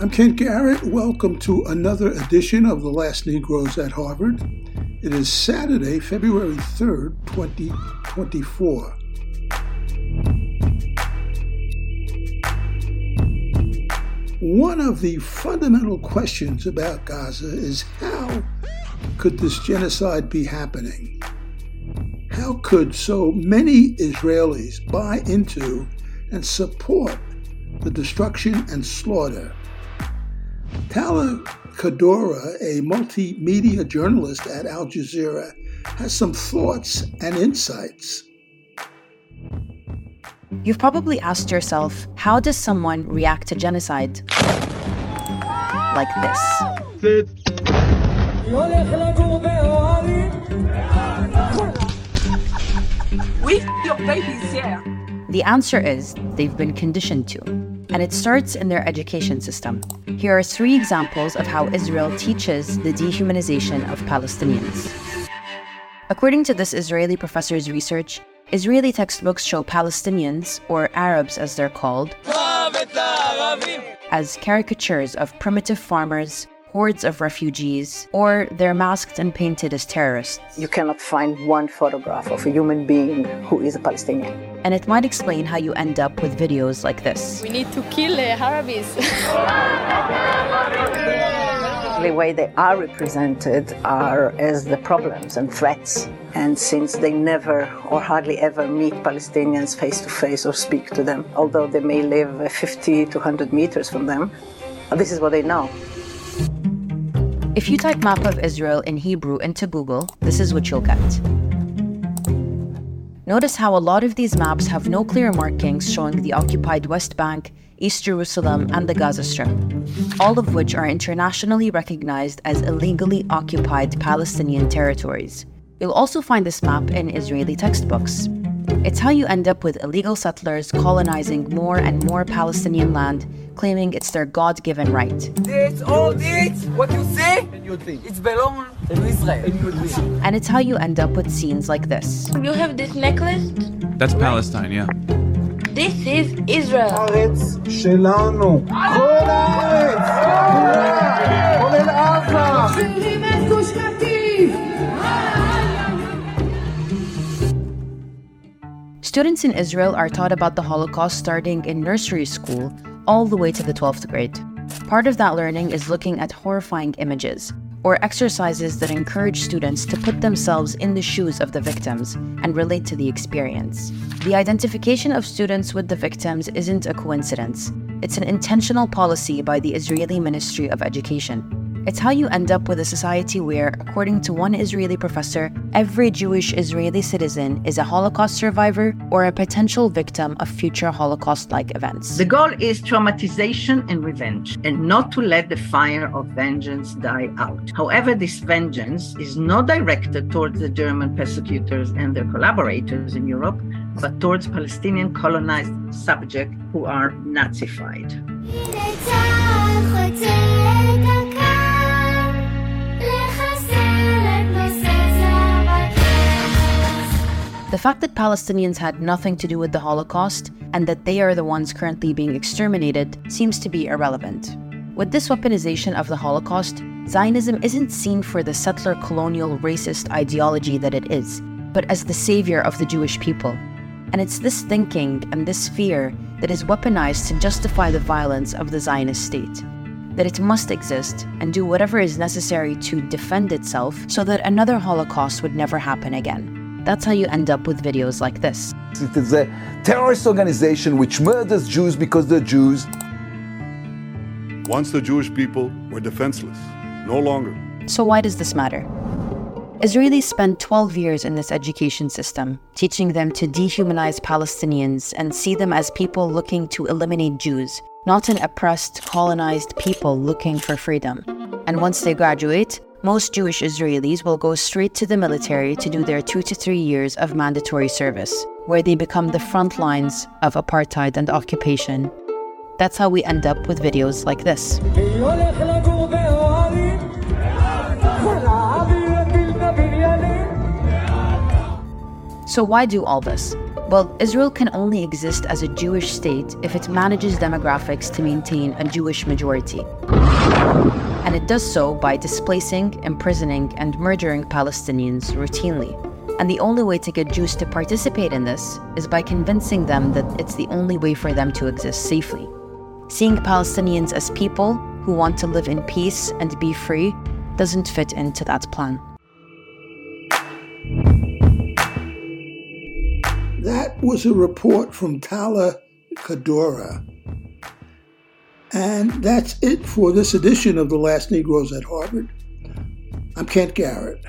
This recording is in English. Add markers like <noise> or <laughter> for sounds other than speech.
I'm Kent Garrett. Welcome to another edition of The Last Negroes at Harvard. It is Saturday, February 3rd, 2024. One of the fundamental questions about Gaza is how could this genocide be happening? How could so many Israelis buy into and support the destruction and slaughter Tala Kadora, a multimedia journalist at Al Jazeera, has some thoughts and insights. You've probably asked yourself, how does someone react to genocide? Like this. With your babies here. The answer is they've been conditioned to, and it starts in their education system. Here are three examples of how Israel teaches the dehumanization of Palestinians. According to this Israeli professor's research, Israeli textbooks show Palestinians, or Arabs as they're called, as caricatures of primitive farmers, hordes of refugees, or they're masked and painted as terrorists. You cannot find one photograph of a human being who is a Palestinian. And it might explain how you end up with videos like this. We need to kill uh, Arabs. <laughs> the way they are represented are as the problems and threats. And since they never or hardly ever meet Palestinians face to face or speak to them, although they may live uh, 50 to 100 meters from them, this is what they know. If you type map of Israel in Hebrew into Google, this is what you'll get. Notice how a lot of these maps have no clear markings showing the occupied West Bank, East Jerusalem, and the Gaza Strip, all of which are internationally recognized as illegally occupied Palestinian territories. You'll also find this map in Israeli textbooks. It's how you end up with illegal settlers colonizing more and more Palestinian land, claiming it's their God given right. This, all this, what you say, it's belong to Israel. And it's how you end up with scenes like this. You have this necklace? That's Palestine, yeah. This is Israel. הארץ שלנו. כל הארץ. כולל עזה. Students in Israel are taught about the Holocaust starting in nursery school all the way to the 12th grade. Part of that learning is looking at horrifying images or exercises that encourage students to put themselves in the shoes of the victims and relate to the experience. The identification of students with the victims isn't a coincidence. It's an intentional policy by the Israeli Ministry of Education. It's how you end up with a society where, according to one Israeli professor, every Jewish Israeli citizen is a Holocaust survivor or a potential victim of future Holocaust like events. The goal is traumatization and revenge, and not to let the fire of vengeance die out. However, this vengeance is not directed towards the German persecutors and their collaborators in Europe, but towards Palestinian colonized subjects who are Nazified. The fact that Palestinians had nothing to do with the Holocaust and that they are the ones currently being exterminated seems to be irrelevant. With this weaponization of the Holocaust, Zionism isn't seen for the settler colonial racist ideology that it is, but as the savior of the Jewish people. And it's this thinking and this fear that is weaponized to justify the violence of the Zionist state. That it must exist and do whatever is necessary to defend itself so that another Holocaust would never happen again. That's how you end up with videos like this. It is a terrorist organization which murders Jews because they're Jews. Once the Jewish people were defenseless, no longer. So, why does this matter? Israelis spent 12 years in this education system, teaching them to dehumanize Palestinians and see them as people looking to eliminate Jews, not an oppressed, colonized people looking for freedom. And once they graduate, most Jewish Israelis will go straight to the military to do their two to three years of mandatory service, where they become the front lines of apartheid and occupation. That's how we end up with videos like this. So, why do all this? Well, Israel can only exist as a Jewish state if it manages demographics to maintain a Jewish majority. And it does so by displacing, imprisoning, and murdering Palestinians routinely. And the only way to get Jews to participate in this is by convincing them that it's the only way for them to exist safely. Seeing Palestinians as people who want to live in peace and be free doesn't fit into that plan. That was a report from Tala Kadora. And that's it for this edition of The Last Negroes at Harvard. I'm Kent Garrett.